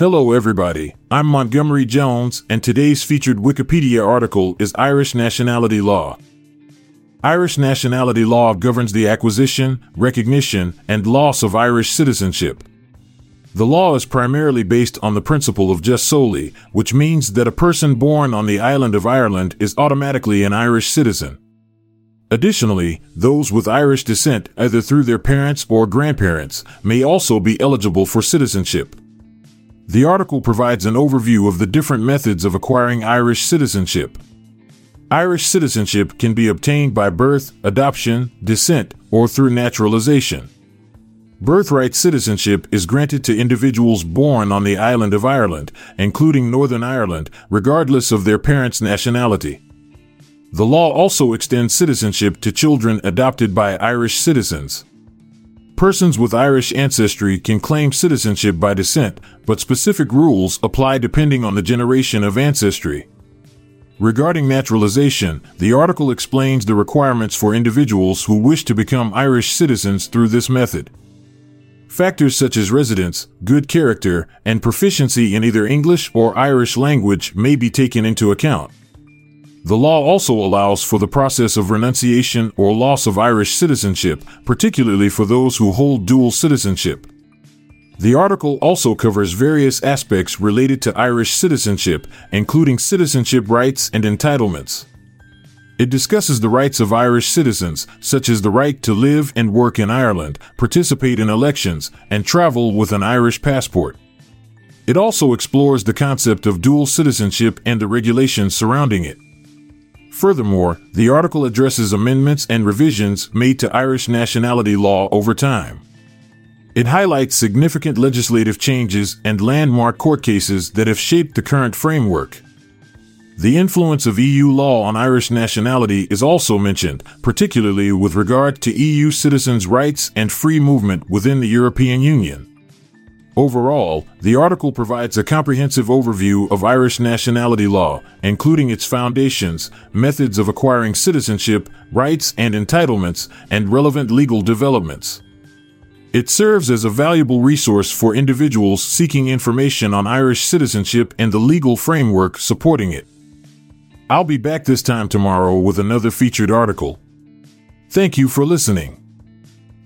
Hello, everybody. I'm Montgomery Jones, and today's featured Wikipedia article is Irish Nationality Law. Irish nationality law governs the acquisition, recognition, and loss of Irish citizenship. The law is primarily based on the principle of jus soli, which means that a person born on the island of Ireland is automatically an Irish citizen. Additionally, those with Irish descent, either through their parents or grandparents, may also be eligible for citizenship. The article provides an overview of the different methods of acquiring Irish citizenship. Irish citizenship can be obtained by birth, adoption, descent, or through naturalization. Birthright citizenship is granted to individuals born on the island of Ireland, including Northern Ireland, regardless of their parents' nationality. The law also extends citizenship to children adopted by Irish citizens. Persons with Irish ancestry can claim citizenship by descent, but specific rules apply depending on the generation of ancestry. Regarding naturalization, the article explains the requirements for individuals who wish to become Irish citizens through this method. Factors such as residence, good character, and proficiency in either English or Irish language may be taken into account. The law also allows for the process of renunciation or loss of Irish citizenship, particularly for those who hold dual citizenship. The article also covers various aspects related to Irish citizenship, including citizenship rights and entitlements. It discusses the rights of Irish citizens, such as the right to live and work in Ireland, participate in elections, and travel with an Irish passport. It also explores the concept of dual citizenship and the regulations surrounding it. Furthermore, the article addresses amendments and revisions made to Irish nationality law over time. It highlights significant legislative changes and landmark court cases that have shaped the current framework. The influence of EU law on Irish nationality is also mentioned, particularly with regard to EU citizens' rights and free movement within the European Union. Overall, the article provides a comprehensive overview of Irish nationality law, including its foundations, methods of acquiring citizenship, rights and entitlements, and relevant legal developments. It serves as a valuable resource for individuals seeking information on Irish citizenship and the legal framework supporting it. I'll be back this time tomorrow with another featured article. Thank you for listening.